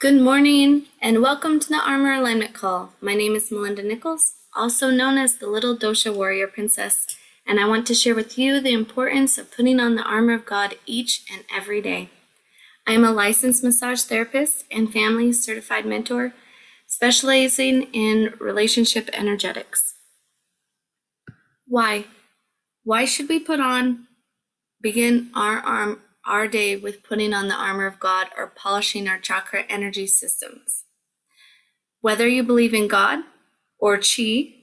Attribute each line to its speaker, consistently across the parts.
Speaker 1: Good morning and welcome to the Armor Alignment Call. My name is Melinda Nichols, also known as the Little Dosha Warrior Princess, and I want to share with you the importance of putting on the armor of God each and every day. I am a licensed massage therapist and family certified mentor, specializing in relationship energetics. Why? Why should we put on, begin our arm, our day with putting on the armor of God or polishing our chakra energy systems. Whether you believe in God or Chi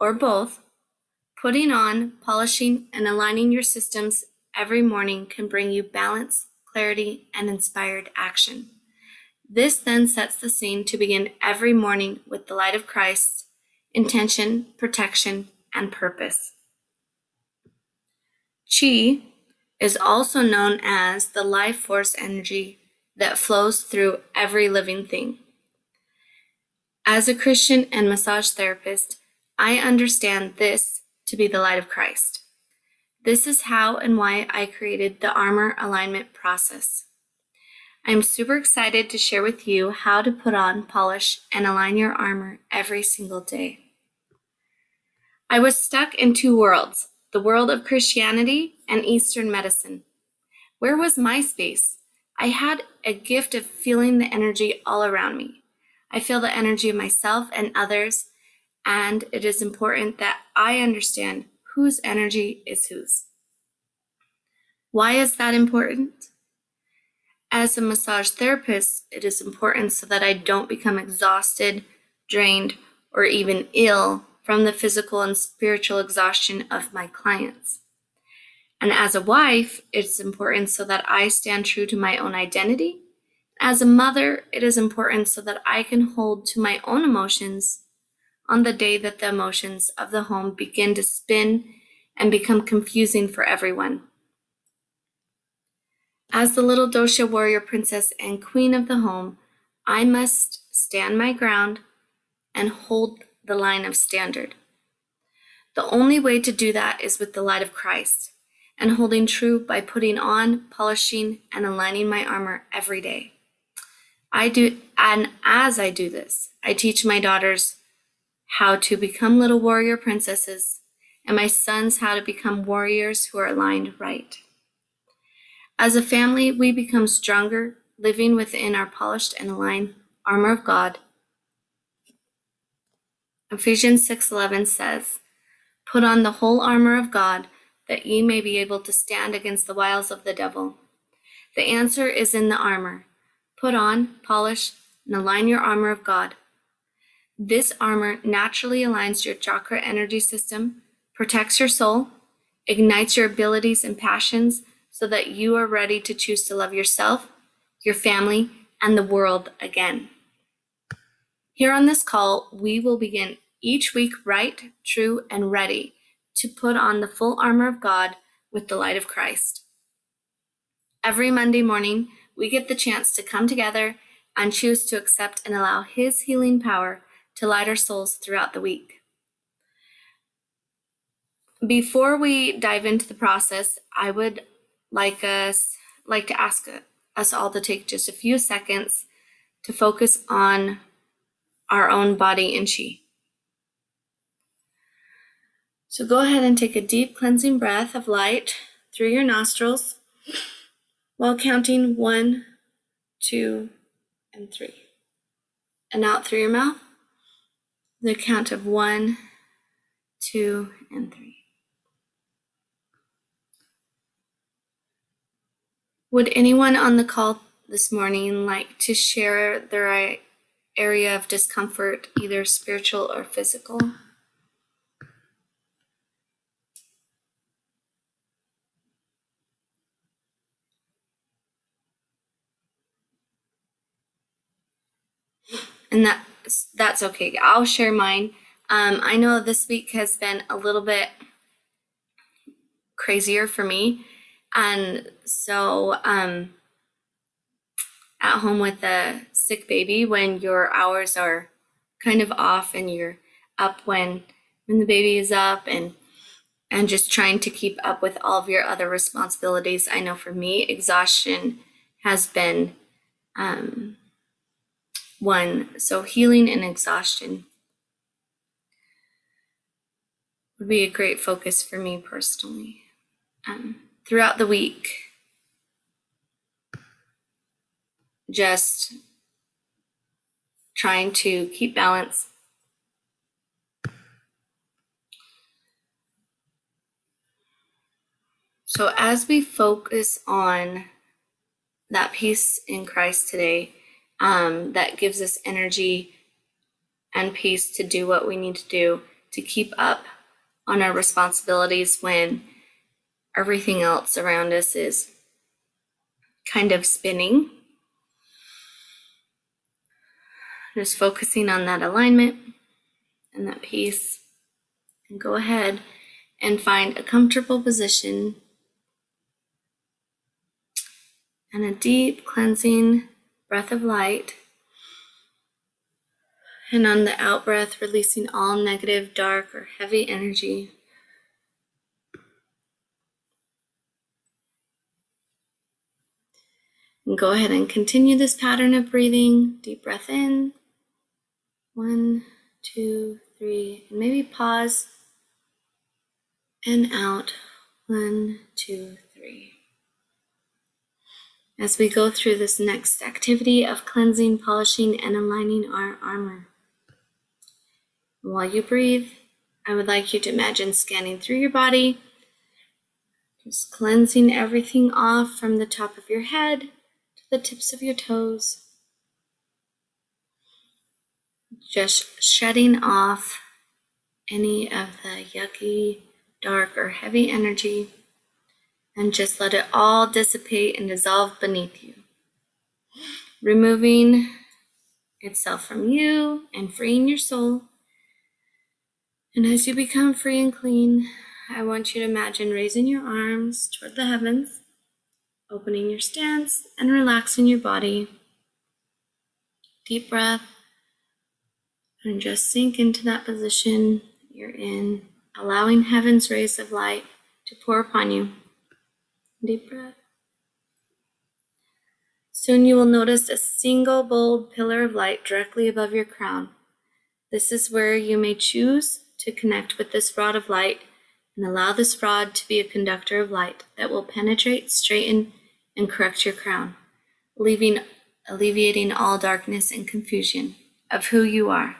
Speaker 1: or both, putting on, polishing, and aligning your systems every morning can bring you balance, clarity, and inspired action. This then sets the scene to begin every morning with the light of Christ, intention, protection, and purpose. Chi is also known as the life force energy that flows through every living thing. As a Christian and massage therapist, I understand this to be the light of Christ. This is how and why I created the armor alignment process. I'm super excited to share with you how to put on, polish, and align your armor every single day. I was stuck in two worlds the world of Christianity and Eastern medicine. Where was my space? I had a gift of feeling the energy all around me. I feel the energy of myself and others, and it is important that I understand whose energy is whose. Why is that important? As a massage therapist, it is important so that I don't become exhausted, drained, or even ill from the physical and spiritual exhaustion of my clients. And as a wife, it's important so that I stand true to my own identity. As a mother, it is important so that I can hold to my own emotions on the day that the emotions of the home begin to spin and become confusing for everyone. As the little dosha warrior princess and queen of the home, I must stand my ground and hold the line of standard. The only way to do that is with the light of Christ and holding true by putting on, polishing, and aligning my armor every day. I do, and as I do this, I teach my daughters how to become little warrior princesses and my sons how to become warriors who are aligned right. As a family, we become stronger, living within our polished and aligned armor of God. Ephesians 6:11 says, "Put on the whole armor of God that ye may be able to stand against the wiles of the devil. The answer is in the armor. Put on, polish, and align your armor of God. This armor naturally aligns your chakra energy system, protects your soul, ignites your abilities and passions so that you are ready to choose to love yourself, your family, and the world again. Here on this call, we will begin each week right, true, and ready to put on the full armor of God with the light of Christ. Every Monday morning, we get the chance to come together and choose to accept and allow His healing power to light our souls throughout the week. Before we dive into the process, I would like us like to ask us all to take just a few seconds to focus on our own body and chi. So go ahead and take a deep cleansing breath of light through your nostrils while counting one, two, and three. And out through your mouth, the count of one, two, and three. Would anyone on the call this morning like to share their area of discomfort, either spiritual or physical? and that that's okay. I'll share mine. Um, I know this week has been a little bit crazier for me, and so um, at home with a sick baby, when your hours are kind of off and you're up when when the baby is up and and just trying to keep up with all of your other responsibilities. I know for me, exhaustion has been um, one. So, healing and exhaustion would be a great focus for me personally. Um, throughout the week, just trying to keep balance. So, as we focus on that peace in Christ today, um, that gives us energy and peace to do what we need to do to keep up on our responsibilities when everything else around us is kind of spinning. Just focusing on that alignment and that peace. And go ahead and find a comfortable position and a deep cleansing breath of light. And on the out breath, releasing all negative, dark, or heavy energy. And go ahead and continue this pattern of breathing. Deep breath in. One, two, three. And maybe pause and out. One, two, three. As we go through this next activity of cleansing, polishing, and aligning our armor. While you breathe, I would like you to imagine scanning through your body, just cleansing everything off from the top of your head to the tips of your toes. Just shedding off any of the yucky, dark, or heavy energy and just let it all dissipate and dissolve beneath you. Removing itself from you and freeing your soul. And as you become free and clean, I want you to imagine raising your arms toward the heavens opening your stance and relaxing your body. Deep breath and just sink into that position you're in, allowing heaven's rays of light to pour upon you. Deep breath. Soon you will notice a single bold pillar of light directly above your crown. This is where you may choose to connect with this rod of light and allow this rod to be a conductor of light that will penetrate, straighten, and correct your crown, leaving, alleviating all darkness and confusion of who you are.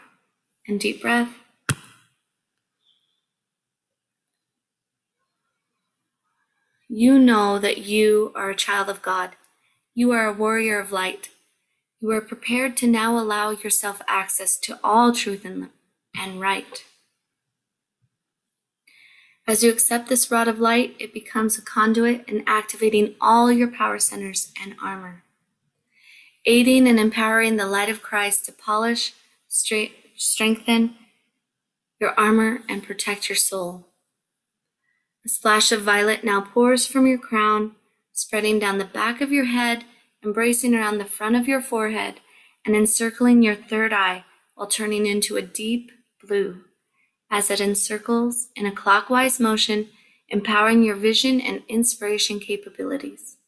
Speaker 1: And deep breath. You know that you are a child of God. You are a warrior of light. You are prepared to now allow yourself access to all truth and, and right. As you accept this rod of light, it becomes a conduit in activating all your power centers and armor, aiding and empowering the light of Christ to polish, straight, strengthen your armor, and protect your soul. A splash of violet now pours from your crown, spreading down the back of your head, embracing around the front of your forehead, and encircling your third eye while turning into a deep blue as it encircles in a clockwise motion, empowering your vision and inspiration capabilities.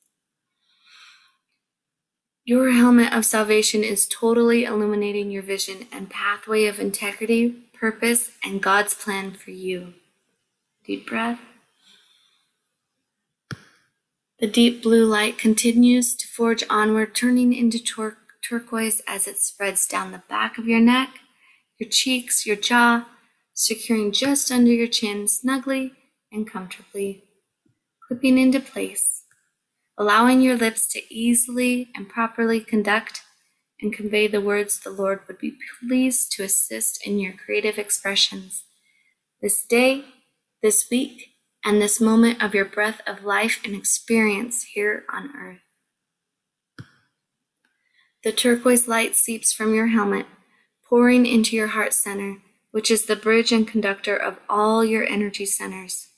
Speaker 1: Your helmet of salvation is totally illuminating your vision and pathway of integrity, purpose, and God's plan for you. Deep breath. The deep blue light continues to forge onward, turning into tur- turquoise as it spreads down the back of your neck, your cheeks, your jaw, securing just under your chin snugly and comfortably, clipping into place, allowing your lips to easily and properly conduct and convey the words the Lord would be pleased to assist in your creative expressions. This day, this week, and this moment of your breath of life and experience here on earth. The turquoise light seeps from your helmet, pouring into your heart center which is the bridge and conductor of all your energy centers.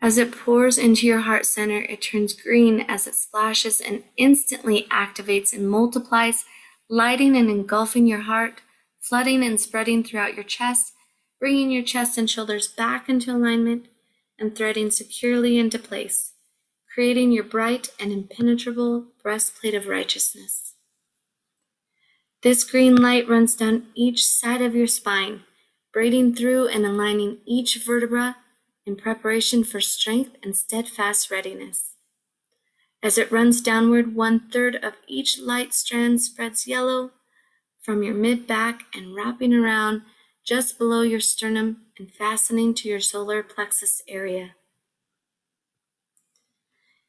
Speaker 1: As it pours into your heart center, it turns green as it splashes and instantly activates and multiplies, lighting and engulfing your heart, flooding and spreading throughout your chest, bringing your chest and shoulders back into alignment and threading securely into place, creating your bright and impenetrable breastplate of righteousness. This green light runs down each side of your spine, braiding through and aligning each vertebra in preparation for strength and steadfast readiness. As it runs downward, one third of each light strand spreads yellow from your mid back and wrapping around just below your sternum and fastening to your solar plexus area.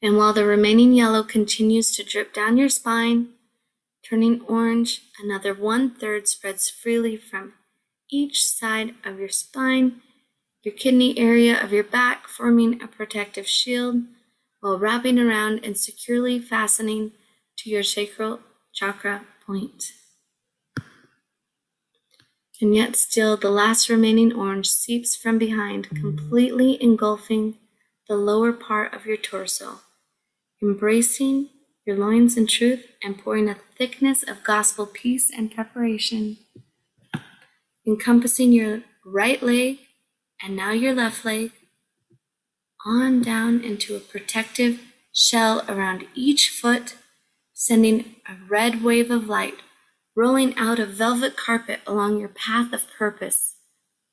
Speaker 1: And while the remaining yellow continues to drip down your spine, turning orange, another one third spreads freely from each side of your spine, your kidney area of your back, forming a protective shield while wrapping around and securely fastening to your sacral chakra point. And yet, still, the last remaining orange seeps from behind, completely engulfing the lower part of your torso embracing your loins in truth and pouring a thickness of gospel peace and preparation, encompassing your right leg and now your left leg, on down into a protective shell around each foot, sending a red wave of light rolling out a velvet carpet along your path of purpose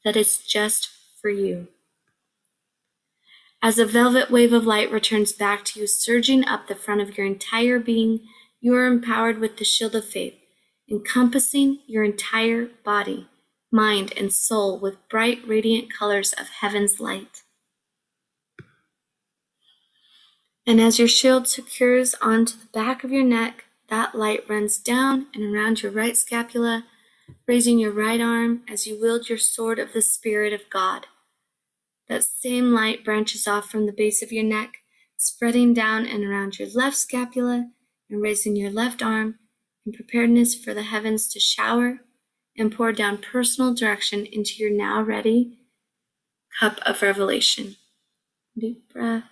Speaker 1: that is just for you. As a velvet wave of light returns back to you, surging up the front of your entire being, you are empowered with the shield of faith, encompassing your entire body, mind, and soul with bright, radiant colors of heaven's light. And as your shield secures onto the back of your neck, that light runs down and around your right scapula, raising your right arm as you wield your sword of the Spirit of God. That same light branches off from the base of your neck, spreading down and around your left scapula and raising your left arm in preparedness for the heavens to shower and pour down personal direction into your now ready cup of revelation. Deep breath.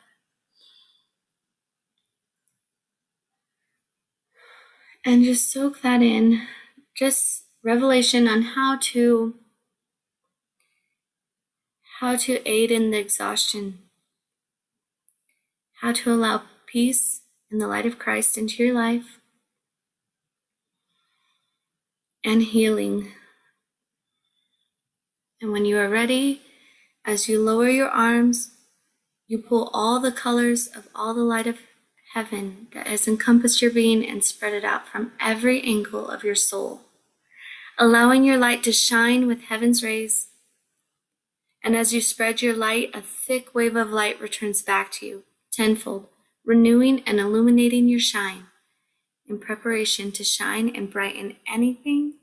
Speaker 1: And just soak that in. Just revelation on how to how to aid in the exhaustion, how to allow peace and the light of Christ into your life, and healing. And when you are ready, as you lower your arms, you pull all the colors of all the light of heaven that has encompassed your being and spread it out from every angle of your soul, allowing your light to shine with heaven's rays and as you spread your light, a thick wave of light returns back to you, tenfold, renewing and illuminating your shine in preparation to shine and brighten anything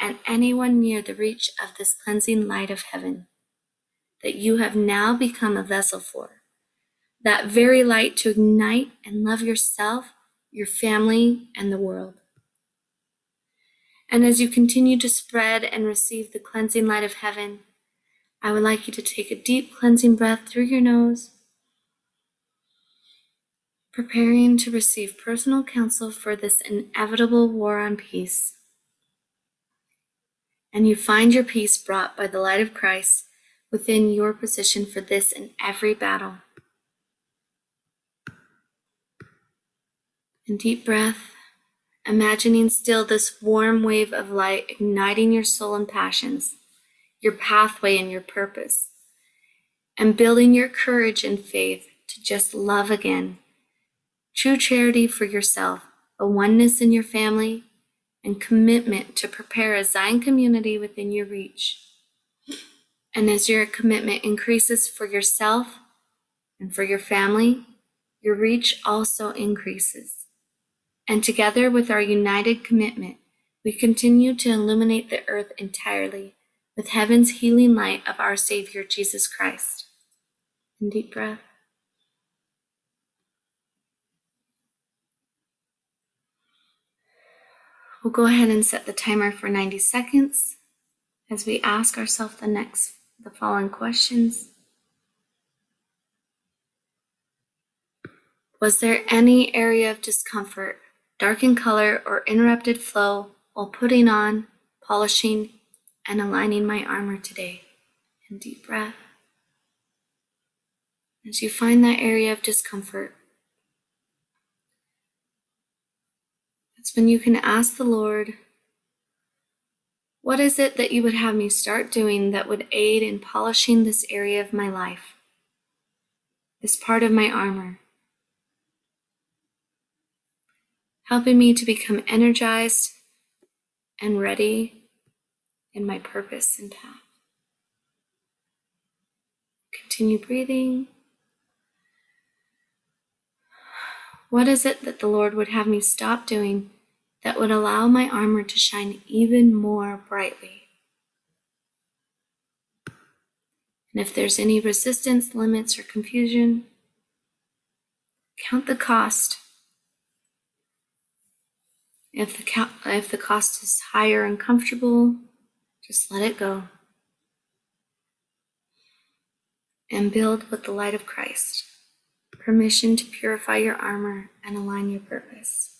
Speaker 1: and anyone near the reach of this cleansing light of heaven that you have now become a vessel for. That very light to ignite and love yourself, your family, and the world. And as you continue to spread and receive the cleansing light of heaven, I would like you to take a deep cleansing breath through your nose, preparing to receive personal counsel for this inevitable war on peace. And you find your peace brought by the light of Christ within your position for this in every battle. And deep breath, imagining still this warm wave of light igniting your soul and passions your pathway and your purpose, and building your courage and faith to just love again. True charity for yourself, a oneness in your family, and commitment to prepare a Zion community within your reach. And as your commitment increases for yourself and for your family, your reach also increases. And together with our united commitment, we continue to illuminate the earth entirely with heaven's healing light of our Savior Jesus Christ. And deep breath. We'll go ahead and set the timer for 90 seconds as we ask ourselves the next the following questions. Was there any area of discomfort, dark in color, or interrupted flow while putting on, polishing, and aligning my armor today. And deep breath. As you find that area of discomfort, that's when you can ask the Lord What is it that you would have me start doing that would aid in polishing this area of my life, this part of my armor, helping me to become energized and ready in my purpose and path? Continue breathing. What is it that the Lord would have me stop doing that would allow my armor to shine even more brightly? And if there's any resistance, limits, or confusion, count the cost. If the, if the cost is high or uncomfortable, just let it go. And build with the light of Christ permission to purify your armor and align your purpose.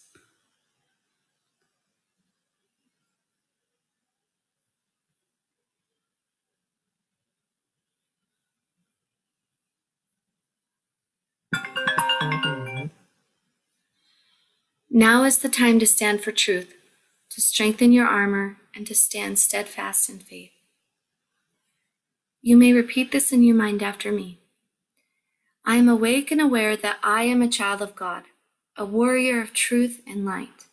Speaker 1: Now is the time to stand for truth, to strengthen your armor, and to stand steadfast in faith. You may repeat this in your mind after me. I am awake and aware that I am a child of God, a warrior of truth and light.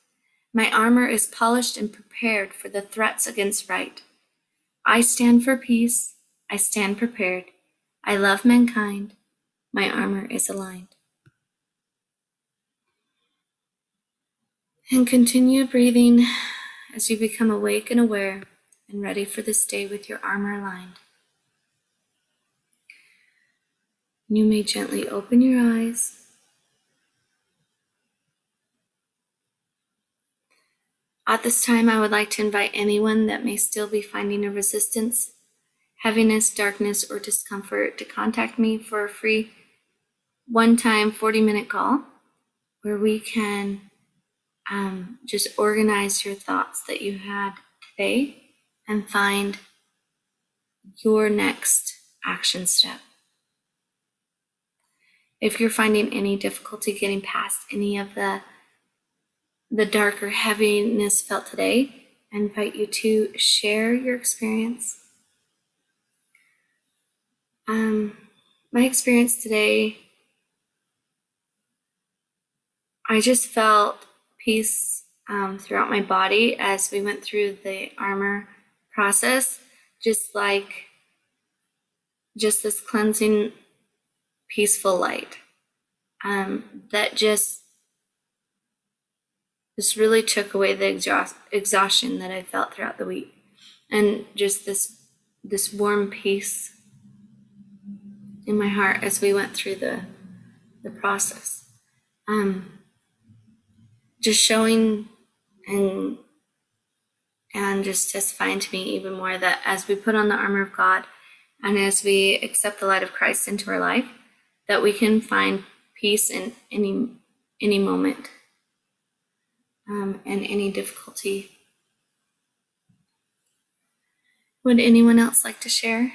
Speaker 1: My armor is polished and prepared for the threats against right. I stand for peace. I stand prepared. I love mankind. My armor is aligned. And continue breathing as you become awake and aware and ready for this day with your armor aligned. You may gently open your eyes. At this time, I would like to invite anyone that may still be finding a resistance, heaviness, darkness, or discomfort to contact me for a free one time 40 minute call where we can um, just organize your thoughts that you had today and find your next action step. If you're finding any difficulty getting past any of the the darker heaviness felt today, I invite you to share your experience. Um, my experience today, I just felt peace um, throughout my body as we went through the armor process, just like just this cleansing peaceful light um, that just just really took away the exhaust, exhaustion that I felt throughout the week, and just this this warm peace in my heart as we went through the the process. Um, just showing and and just testifying to me even more that as we put on the armor of God and as we accept the light of Christ into our life, that we can find peace in any any moment um, and any difficulty. Would anyone else like to share?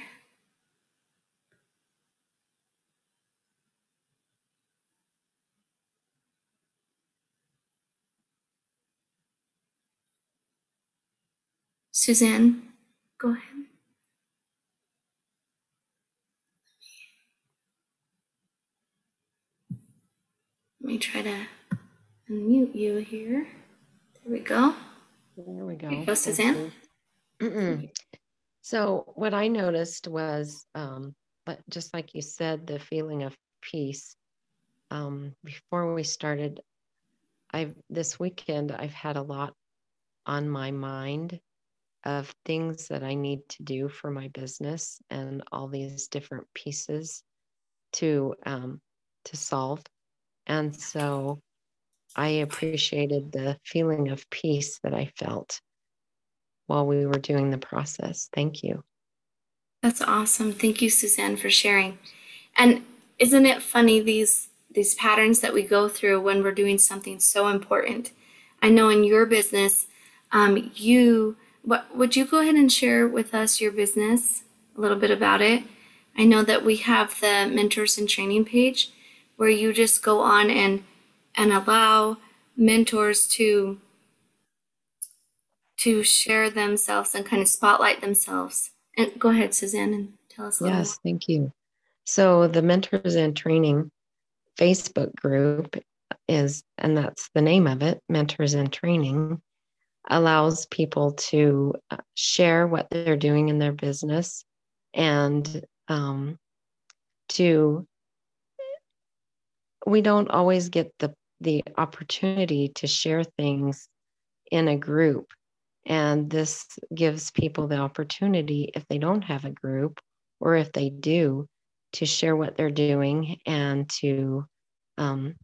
Speaker 1: Suzanne, go ahead. Let me try to unmute you here. There we go.
Speaker 2: There we go.
Speaker 1: There go, Suzanne.
Speaker 2: So what I noticed was, um, but just like you said, the feeling of peace. Um, before we started, I've this weekend I've had a lot on my mind of things that I need to do for my business and all these different pieces to um, to solve. And so I appreciated the feeling of peace that I felt while we were doing the process. Thank you.
Speaker 1: That's awesome. Thank you, Suzanne, for sharing. And isn't it funny these these patterns that we go through when we're doing something so important? I know in your business, um, you what would you go ahead and share with us your business a little bit about it? I know that we have the mentors and training page where you just go on and and allow mentors to to share themselves and kind of spotlight themselves. And go ahead, Suzanne, and tell us.
Speaker 2: yes, thank you. So the Mentors and Training Facebook group is, and that's the name of it, Mentors and Training, allows people to uh, share what they're doing in their business and um, to we don't always get the the opportunity to share things in a group. And this gives people the opportunity if they don't have a group or if they do to share what they're doing and to um,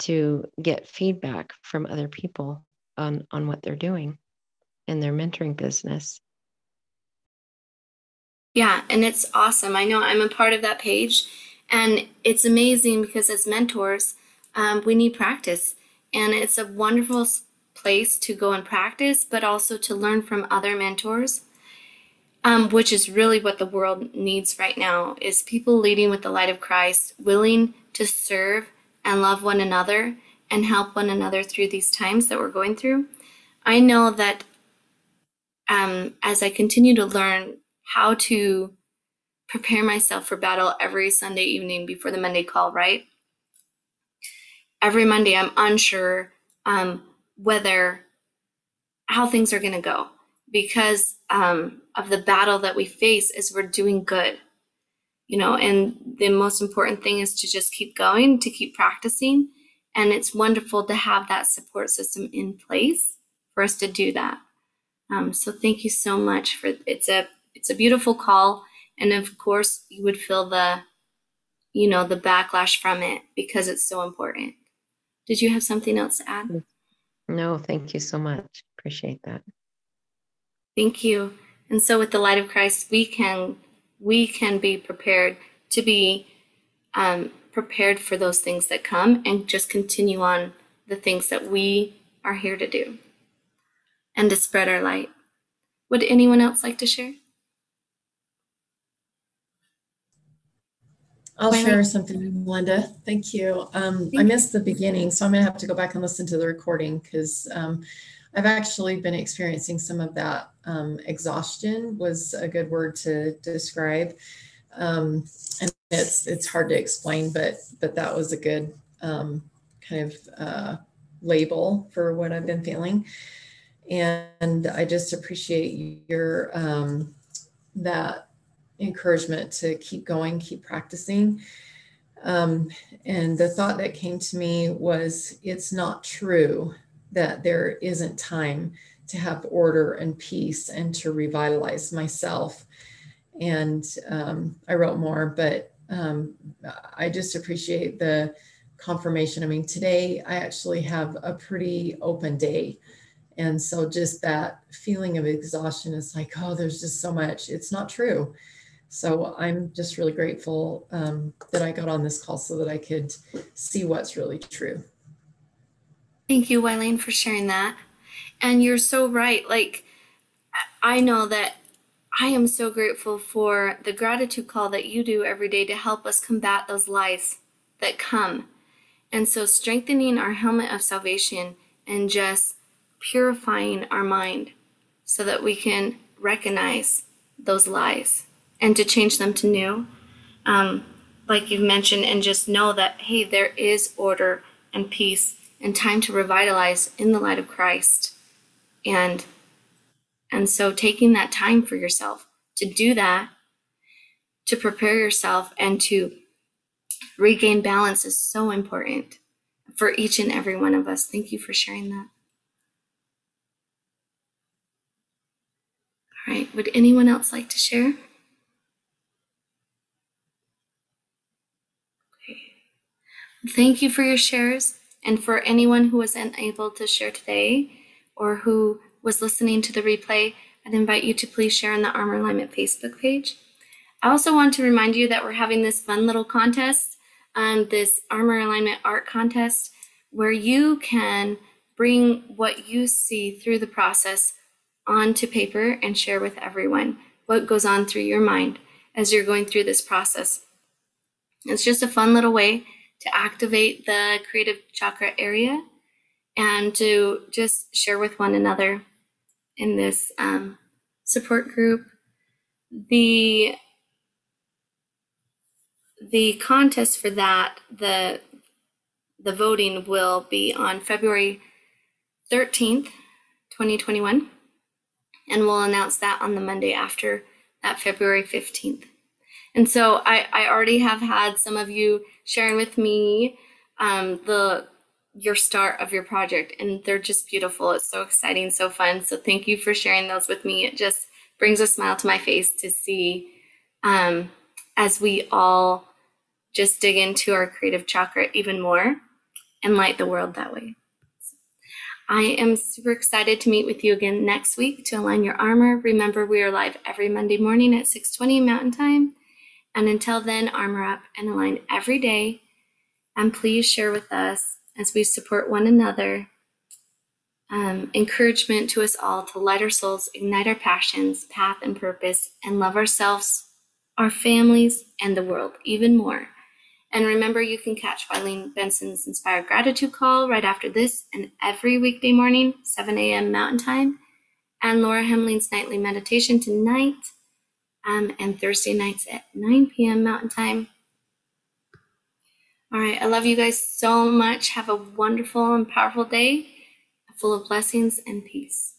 Speaker 2: to get feedback from other people on on what they're doing in their mentoring business.
Speaker 1: Yeah and it's awesome. I know i'm a part of that page and it's amazing because as mentors um, we need practice. And it's a wonderful place to go and practice but also to learn from other mentors um, which is really what the world needs right now is people leading with the light of christ willing to serve and love one another and help one another through these times that we're going through. I know that um, as i continue to learn how to prepare myself for battle every sunday evening before the monday call right? Every monday i'm unsure um, whether how things are going to go because um, of the battle that we face as we're doing good you know and the most important thing is to just keep going to keep practicing and it's wonderful to have that support system in place for us to do that. Um, so thank you so much for it's a it's a beautiful call and of course you would feel the you know the backlash from it because it's so important. Did you have something else to add?
Speaker 2: No thank you so much. Appreciate that.
Speaker 1: Thank you. And so with the light of christ we can we can be prepared to be um, prepared for those things that come and just continue on the things that we are here to do and to spread our light. Would anyone else like to share?
Speaker 3: I'll share something, Melinda. Thank you. Um, I missed the beginning, so I'm going to have to go back and listen to the recording because um, I've actually been experiencing some of that um, exhaustion was a good word to describe. Um, and it's it's hard to explain, but but that was a good um, kind of uh, label for what I've been feeling. And I just appreciate your um, that encouragement to keep going, keep practicing. Um, and the thought that came to me was, it's not true that there isn't time to have order and peace and to revitalize myself. And um, I wrote more, but um, I just appreciate the confirmation. I mean, today I actually have a pretty open day. And so just that feeling of exhaustion is like, oh, there's just so much. It's not true. So I'm just really grateful um, that I got on this call so that I could see what's really true.
Speaker 1: Thank you, Wileen, for sharing that. And you're so right. Like, I know that I am so grateful for the gratitude call that you do every day to help us combat those lies that come. And so, strengthening our helmet of salvation and just purifying our mind so that we can recognize those lies and to change them to new. Um, like you've mentioned, and just know that, hey, there is order and peace and time to revitalize in the light of Christ. And and so taking that time for yourself to do that, to prepare yourself and to regain balance is so important for each and every one of us. Thank you for sharing that. All right, would anyone else like to share? Thank you for your shares. And for anyone who was unable to share today or who was listening to the replay, I'd invite you to please share on the Armor Alignment Facebook page. I also want to remind you that we're having this fun little contest, um, this Armor Alignment Art Contest, where you can bring what you see through the process onto paper and share with everyone what goes on through your mind as you're going through this process. It's just a fun little way to activate the creative chakra area and to just share with one another in this um, support group. The the contest for that, the the voting will be on February 13th, 2021, and we'll announce that on the Monday after that February 15th. And so I, I already have had some of you sharing with me um, the your start of your project, and they're just beautiful. It's so exciting, so fun. So thank you for sharing those with me. It just brings a smile to my face to see um, as we all just dig into our creative chakra even more and light the world that way. I am super excited to meet with you again next week to align your armor. Remember, we are live every Monday morning at 6:20 Mountain Time. And until then, armor up and align every day. And please share with us as we support one another. Um, encouragement to us all to light our souls, ignite our passions, path, and purpose, and love ourselves, our families, and the world even more. And remember, you can catch Wileen Benson's Inspired Gratitude Call right after this and every weekday morning, 7 a.m. Mountain Time, and Laura Hemling's Nightly Meditation tonight um, and Thursday nights at 9 p.m. Mountain Time. All right, I love you guys so much. Have a wonderful and powerful day full of blessings and peace.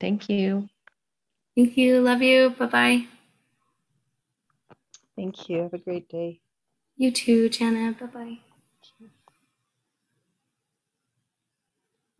Speaker 2: Thank you.
Speaker 1: Thank you. Love you. Bye bye.
Speaker 4: Thank you. Have a great day.
Speaker 1: You too, Jana. Bye bye.